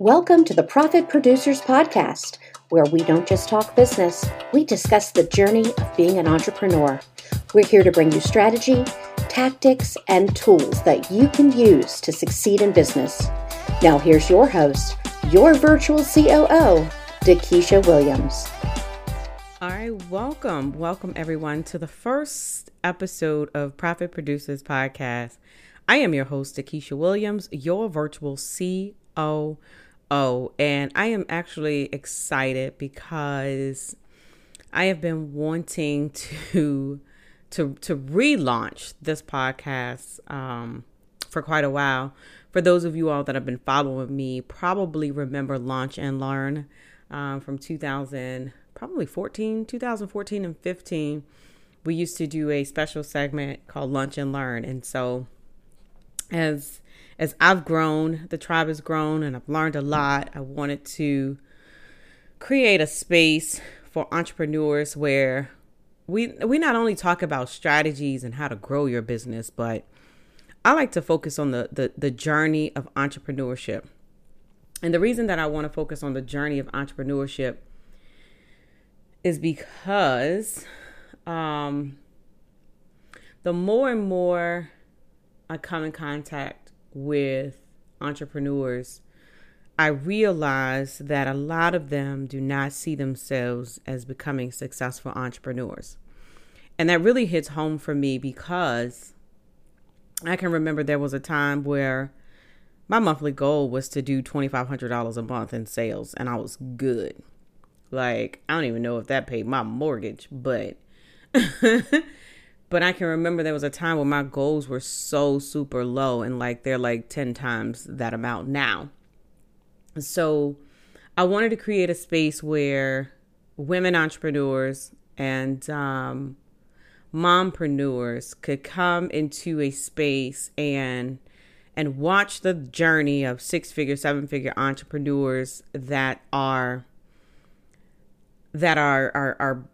Welcome to the Profit Producers Podcast, where we don't just talk business, we discuss the journey of being an entrepreneur. We're here to bring you strategy, tactics, and tools that you can use to succeed in business. Now, here's your host, your virtual COO, Dakisha Williams. All right, welcome. Welcome everyone to the first episode of Profit Producers Podcast. I am your host, Dakisha Williams, your virtual COO. Oh, and I am actually excited because I have been wanting to to to relaunch this podcast um, for quite a while. For those of you all that have been following me, probably remember Launch and Learn um, from 2000, probably 14, 2014 and 15. We used to do a special segment called Lunch and Learn, and so as as I've grown, the tribe has grown, and I've learned a lot. I wanted to create a space for entrepreneurs where we we not only talk about strategies and how to grow your business, but I like to focus on the the, the journey of entrepreneurship. And the reason that I want to focus on the journey of entrepreneurship is because um, the more and more I come in contact with entrepreneurs, I realize that a lot of them do not see themselves as becoming successful entrepreneurs. And that really hits home for me because I can remember there was a time where my monthly goal was to do $2,500 a month in sales, and I was good. Like, I don't even know if that paid my mortgage, but. but I can remember there was a time when my goals were so super low and like they're like 10 times that amount now. So I wanted to create a space where women entrepreneurs and um, mompreneurs could come into a space and and watch the journey of six figure, seven figure entrepreneurs that are that are are, are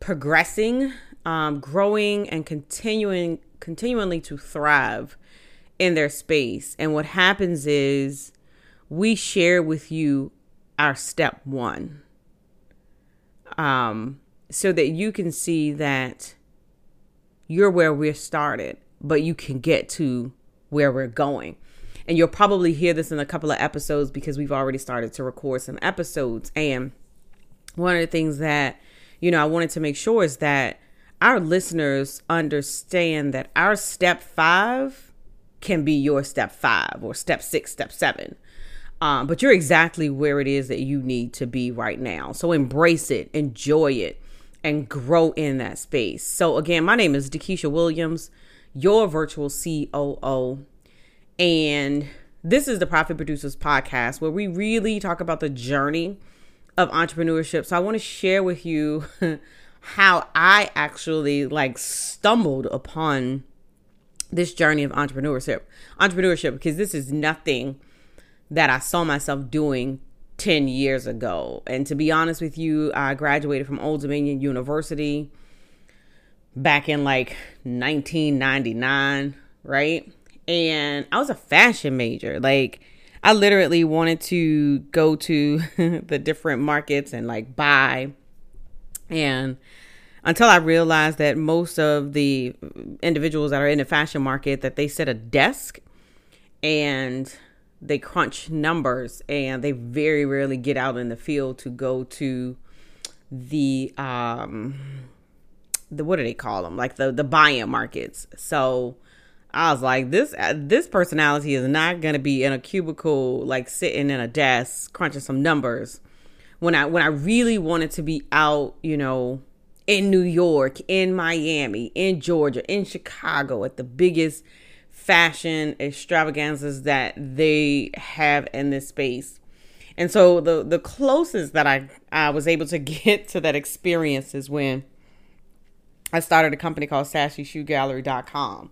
progressing, um, growing, and continuing continually to thrive in their space. And what happens is we share with you our step one, um, so that you can see that you're where we're started, but you can get to where we're going. And you'll probably hear this in a couple of episodes because we've already started to record some episodes. And one of the things that, you know, I wanted to make sure is that our listeners understand that our step five can be your step five or step six, step seven. Um, but you're exactly where it is that you need to be right now. So embrace it, enjoy it, and grow in that space. So, again, my name is Dakisha Williams, your virtual COO. And this is the Profit Producers Podcast where we really talk about the journey of entrepreneurship. So, I want to share with you how I actually like stumbled upon this journey of entrepreneurship. Entrepreneurship, because this is nothing that I saw myself doing 10 years ago. And to be honest with you, I graduated from Old Dominion University back in like 1999, right? And I was a fashion major. Like, I literally wanted to go to the different markets and like buy. And until I realized that most of the individuals that are in the fashion market that they set a desk and they crunch numbers and they very rarely get out in the field to go to the um the what do they call them like the the buy-in markets. So i was like this uh, this personality is not going to be in a cubicle like sitting in a desk crunching some numbers when i when i really wanted to be out you know in new york in miami in georgia in chicago at the biggest fashion extravaganzas that they have in this space. And so the the closest that I I was able to get to that experience is when I started a company called sashyshoegallery.com.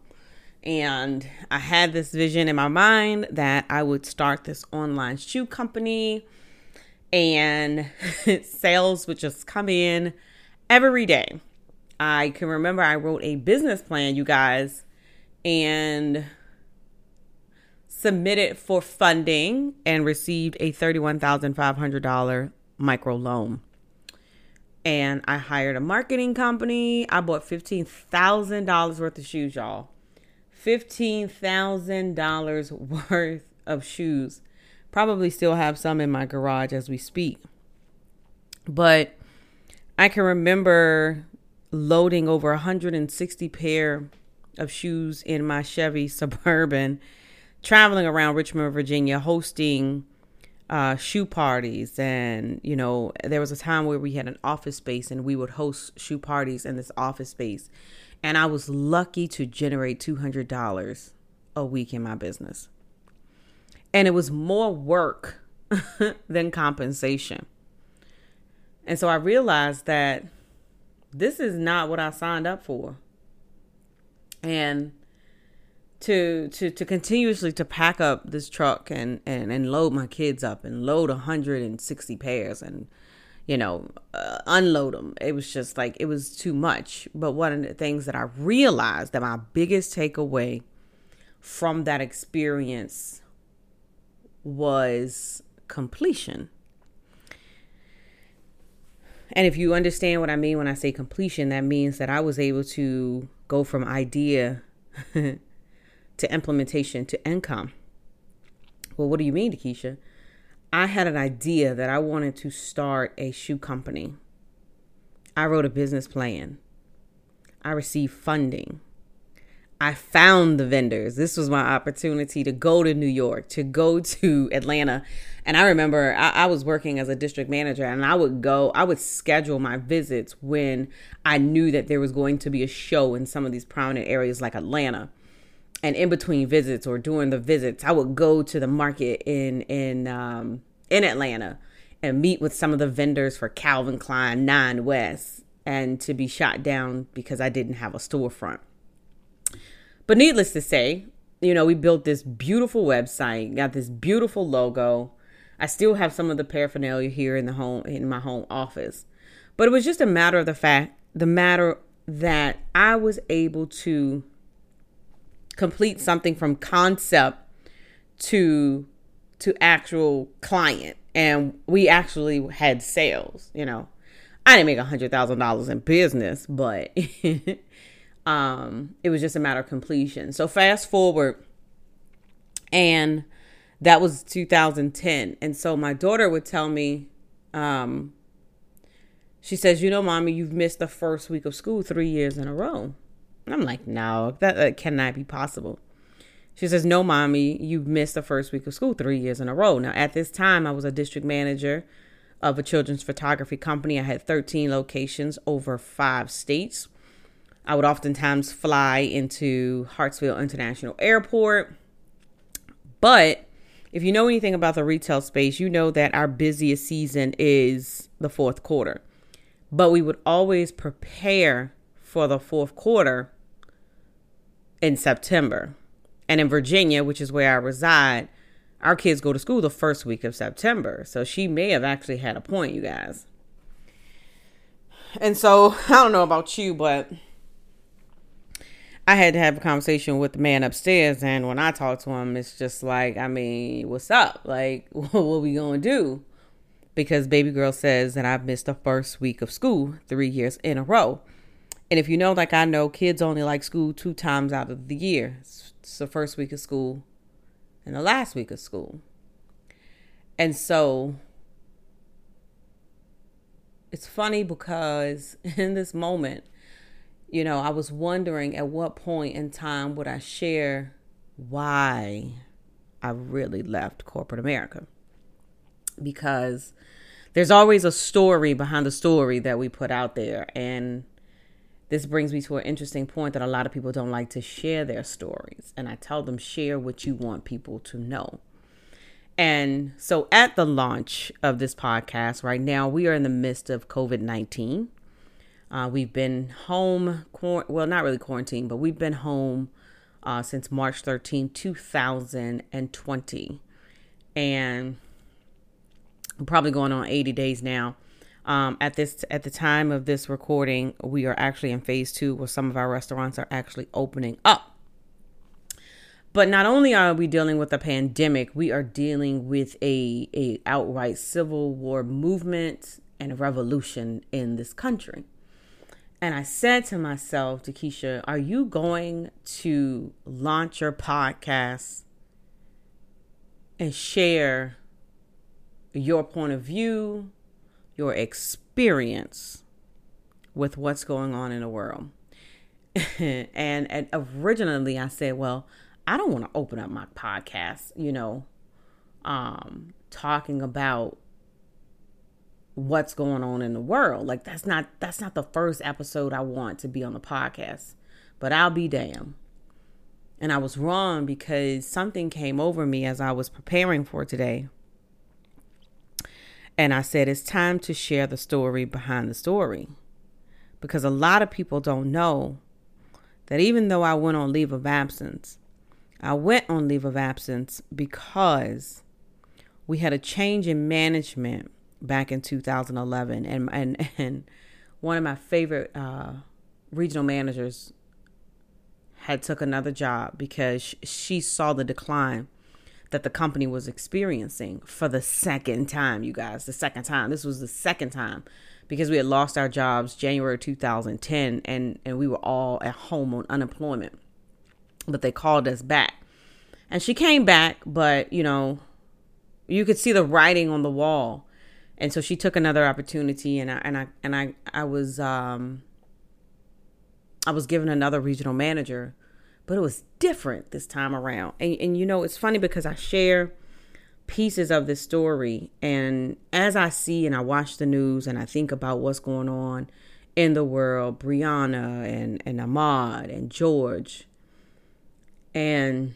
And I had this vision in my mind that I would start this online shoe company and sales would just come in every day. I can remember I wrote a business plan, you guys, and submitted for funding and received a $31,500 micro loan. And I hired a marketing company. I bought $15,000 worth of shoes, y'all. $15,000 worth of shoes. Probably still have some in my garage as we speak. But I can remember loading over 160 pair of shoes in my Chevy Suburban, traveling around Richmond, Virginia, hosting uh, shoe parties. And, you know, there was a time where we had an office space and we would host shoe parties in this office space. And I was lucky to generate $200 a week in my business. And it was more work than compensation. And so I realized that this is not what I signed up for. And to to to continuously to pack up this truck and and and load my kids up and load 160 pairs and you know uh, unload them it was just like it was too much but one of the things that i realized that my biggest takeaway from that experience was completion and if you understand what I mean when I say completion, that means that I was able to go from idea to implementation to income. Well, what do you mean, Keisha? I had an idea that I wanted to start a shoe company. I wrote a business plan. I received funding. I found the vendors. This was my opportunity to go to New York, to go to Atlanta. And I remember I, I, was working as a district manager and I would go, I would schedule my visits when I knew that there was going to be a show in some of these prominent areas like Atlanta. And in between visits or during the visits, I would go to the market in in um, in Atlanta and meet with some of the vendors for Calvin Klein Nine West and to be shot down because I didn't have a storefront. But needless to say, you know, we built this beautiful website, got this beautiful logo. I still have some of the paraphernalia here in the home in my home office. But it was just a matter of the fact, the matter that I was able to complete something from concept to to actual client and we actually had sales, you know. I didn't make a hundred thousand dollars in business, but Um, it was just a matter of completion. So fast forward, and that was 2010. And so my daughter would tell me, um, she says, "You know, mommy, you've missed the first week of school three years in a row." And I'm like, "No, that, that cannot be possible." She says, "No, mommy, you've missed the first week of school three years in a row." Now, at this time, I was a district manager of a children's photography company. I had 13 locations over five states. I would oftentimes fly into Hartsfield International Airport. But if you know anything about the retail space, you know that our busiest season is the fourth quarter. But we would always prepare for the fourth quarter in September. And in Virginia, which is where I reside, our kids go to school the first week of September. So she may have actually had a point, you guys. And so I don't know about you, but I had to have a conversation with the man upstairs, and when I talk to him, it's just like, I mean, what's up? Like, what are we gonna do? Because baby girl says that I've missed the first week of school three years in a row. And if you know, like I know, kids only like school two times out of the year. It's the first week of school and the last week of school. And so it's funny because in this moment, you know, I was wondering at what point in time would I share why I really left corporate America. Because there's always a story behind the story that we put out there. And this brings me to an interesting point that a lot of people don't like to share their stories. And I tell them, share what you want people to know. And so at the launch of this podcast, right now, we are in the midst of COVID 19. Uh, we've been home, well, not really quarantine, but we've been home uh, since March 13, 2020. And I'm probably going on 80 days now. Um, at this at the time of this recording, we are actually in phase two, where some of our restaurants are actually opening up. But not only are we dealing with a pandemic, we are dealing with a, a outright civil war movement and a revolution in this country. And I said to myself, Keisha, are you going to launch your podcast and share your point of view, your experience with what's going on in the world? and, and originally I said, well, I don't want to open up my podcast, you know, um, talking about what's going on in the world. Like that's not that's not the first episode I want to be on the podcast. But I'll be damn. And I was wrong because something came over me as I was preparing for today. And I said it's time to share the story behind the story. Because a lot of people don't know that even though I went on leave of absence, I went on leave of absence because we had a change in management back in 2011, and and and one of my favorite uh, regional managers had took another job because she saw the decline that the company was experiencing for the second time. You guys, the second time. This was the second time because we had lost our jobs January 2010, and and we were all at home on unemployment. But they called us back, and she came back, but you know, you could see the writing on the wall and so she took another opportunity and I and I and I I was um I was given another regional manager, but it was different this time around. And and you know, it's funny because I share pieces of this story and as I see and I watch the news and I think about what's going on in the world, Breonna and and Ahmaud and George and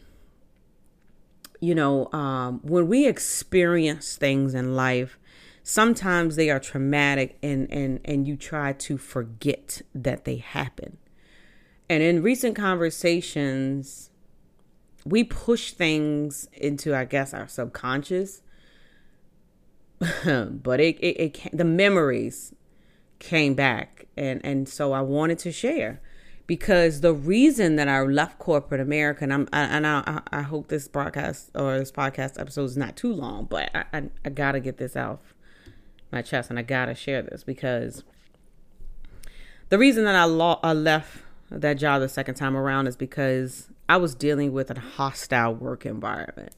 you know, um, when we experience things in life sometimes they are traumatic and and and you try to forget that they happen. And in recent conversations we push things into i guess our subconscious. But it, it, it the memories came back. And and so i wanted to share because the reason that I left corporate America, and I'm and I, I hope this broadcast or this podcast episode is not too long, but I, I, I gotta get this out my chest, and I gotta share this because the reason that I, lo- I left that job the second time around is because I was dealing with a hostile work environment.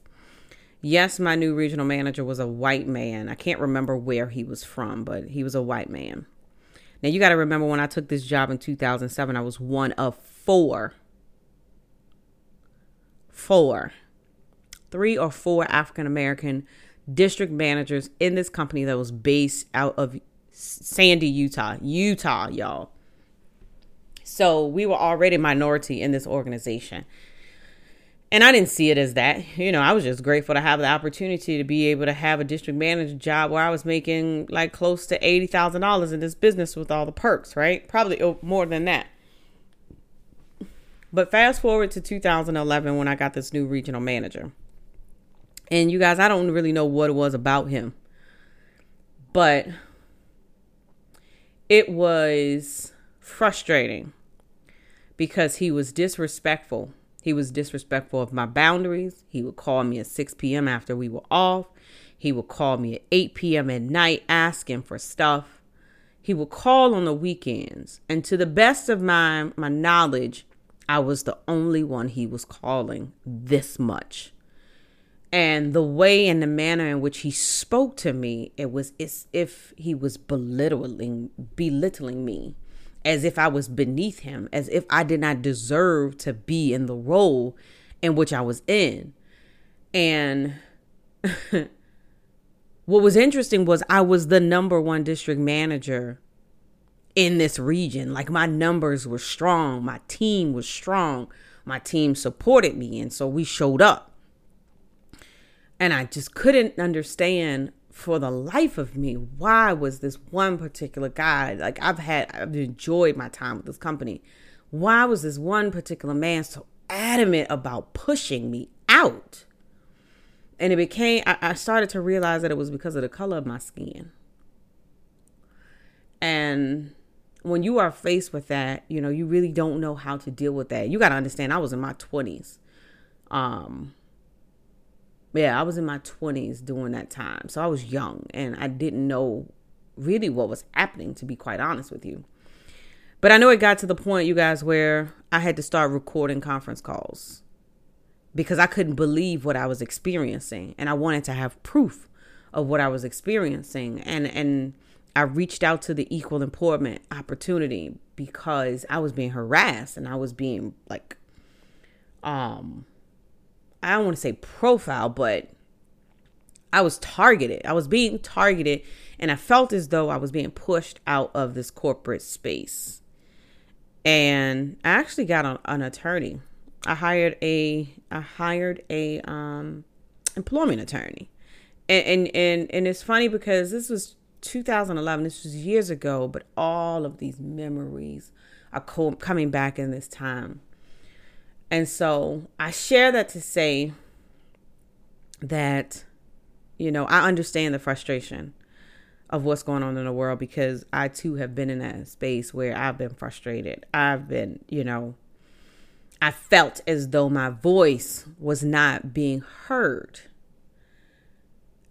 Yes, my new regional manager was a white man. I can't remember where he was from, but he was a white man. Now, you got to remember when I took this job in 2007, I was one of four, four, three or four African American district managers in this company that was based out of Sandy, Utah. Utah, y'all. So we were already minority in this organization. And I didn't see it as that. You know, I was just grateful to have the opportunity to be able to have a district manager job where I was making like close to $80,000 in this business with all the perks, right? Probably more than that. But fast forward to 2011 when I got this new regional manager. And you guys, I don't really know what it was about him, but it was frustrating because he was disrespectful. He was disrespectful of my boundaries. He would call me at 6 p.m. after we were off. He would call me at 8 p.m. at night asking for stuff. He would call on the weekends. And to the best of my, my knowledge, I was the only one he was calling this much and the way and the manner in which he spoke to me it was as if he was belittling belittling me as if i was beneath him as if i did not deserve to be in the role in which i was in. And what was interesting was i was the number one district manager in this region. Like my numbers were strong. My team was strong. My team supported me. And so we showed up and I just couldn't understand for the life of me why was this one particular guy like I've had I've enjoyed my time with this company. Why was this one particular man so adamant about pushing me out? And it became I, I started to realize that it was because of the color of my skin. And when you are faced with that, you know, you really don't know how to deal with that. You got to understand, I was in my 20s. Um, yeah, I was in my 20s during that time. So I was young and I didn't know really what was happening, to be quite honest with you. But I know it got to the point, you guys, where I had to start recording conference calls because I couldn't believe what I was experiencing and I wanted to have proof of what I was experiencing. And, and, I reached out to the equal employment opportunity because I was being harassed and I was being like um I don't want to say profile, but I was targeted. I was being targeted and I felt as though I was being pushed out of this corporate space. And I actually got an, an attorney. I hired a I hired a um employment attorney. And, and and and it's funny because this was 2011. This was years ago, but all of these memories are co- coming back in this time. And so I share that to say that, you know, I understand the frustration of what's going on in the world because I too have been in that space where I've been frustrated. I've been, you know, I felt as though my voice was not being heard.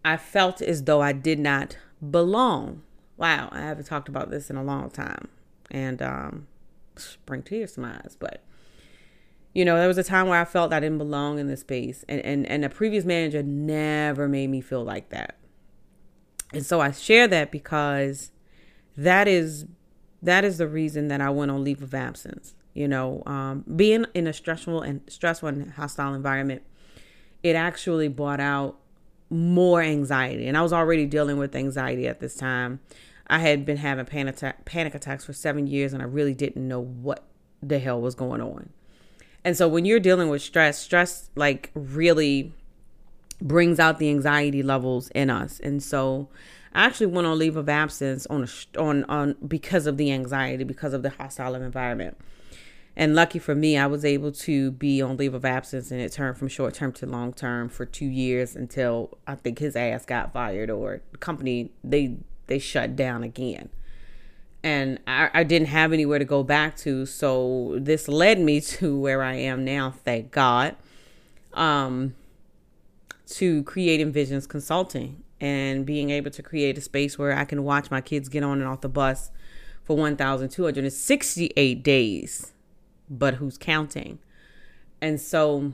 I felt as though I did not belong. Wow, I haven't talked about this in a long time. And um bring tears to my eyes, but you know, there was a time where I felt I didn't belong in this space. And, and, and a previous manager never made me feel like that. And so I share that because that is that is the reason that I went on leave of absence. You know, um, being in a stressful and stressful and hostile environment, it actually brought out more anxiety. And I was already dealing with anxiety at this time. I had been having panic, attack, panic attacks for seven years, and I really didn't know what the hell was going on. And so when you're dealing with stress, stress like really brings out the anxiety levels in us. And so I actually went on leave of absence on a, on on because of the anxiety, because of the hostile environment. And lucky for me, I was able to be on leave of absence and it turned from short term to long term for two years until I think his ass got fired or company they they shut down again and I, I, didn't have anywhere to go back to. So this led me to where I am now, thank God, um, to creating visions consulting and being able to create a space where I can watch my kids get on and off the bus for 1,268 days, but who's counting? And so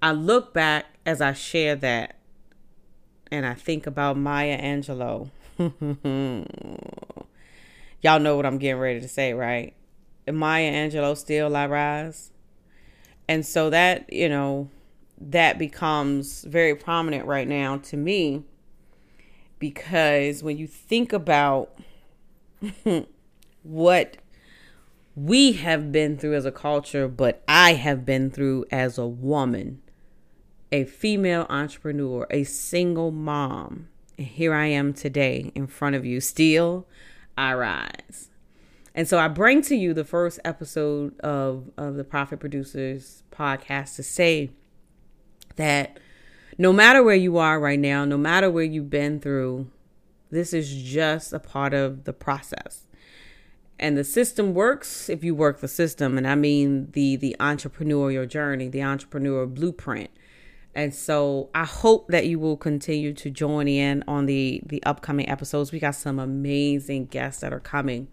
I look back as I share that and I think about Maya Angelou. Y'all know what I'm getting ready to say, right? Maya Angelou, Still I Rise. And so that, you know, that becomes very prominent right now to me because when you think about what we have been through as a culture, but I have been through as a woman a female entrepreneur, a single mom. And here I am today in front of you. Still, I rise. And so I bring to you the first episode of, of the Profit Producers podcast to say that no matter where you are right now, no matter where you've been through, this is just a part of the process. And the system works if you work the system. And I mean the the entrepreneurial journey, the entrepreneur blueprint. And so I hope that you will continue to join in on the the upcoming episodes. We got some amazing guests that are coming.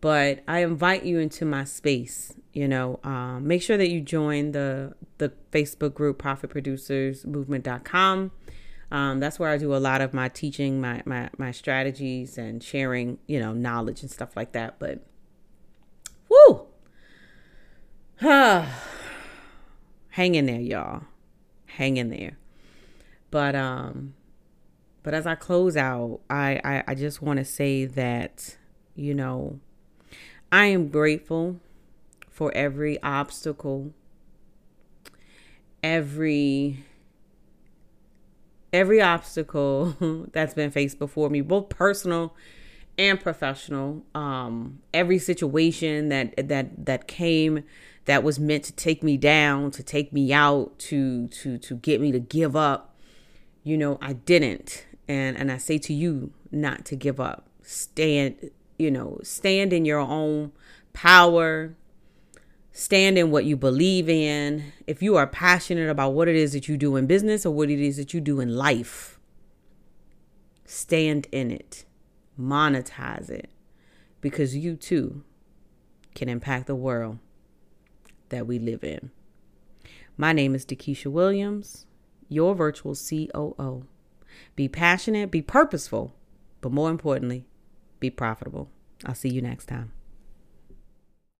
But I invite you into my space. You know, um, make sure that you join the the Facebook group Profit Producers Movement.com. Um, that's where I do a lot of my teaching, my, my my strategies, and sharing, you know, knowledge and stuff like that. But, whoo, hang in there, y'all hang in there. But um but as I close out, I I, I just want to say that, you know, I am grateful for every obstacle, every every obstacle that's been faced before me, both personal and professional. Um, every situation that that that came that was meant to take me down, to take me out, to to to get me to give up, you know, I didn't. And and I say to you not to give up. Stand, you know, stand in your own power. stand in what you believe in. If you are passionate about what it is that you do in business or what it is that you do in life, stand in it, monetize it, because you too can impact the world that we live in. My name is Dakisha Williams, your virtual COO. Be passionate, be purposeful, but more importantly, be profitable. I'll see you next time.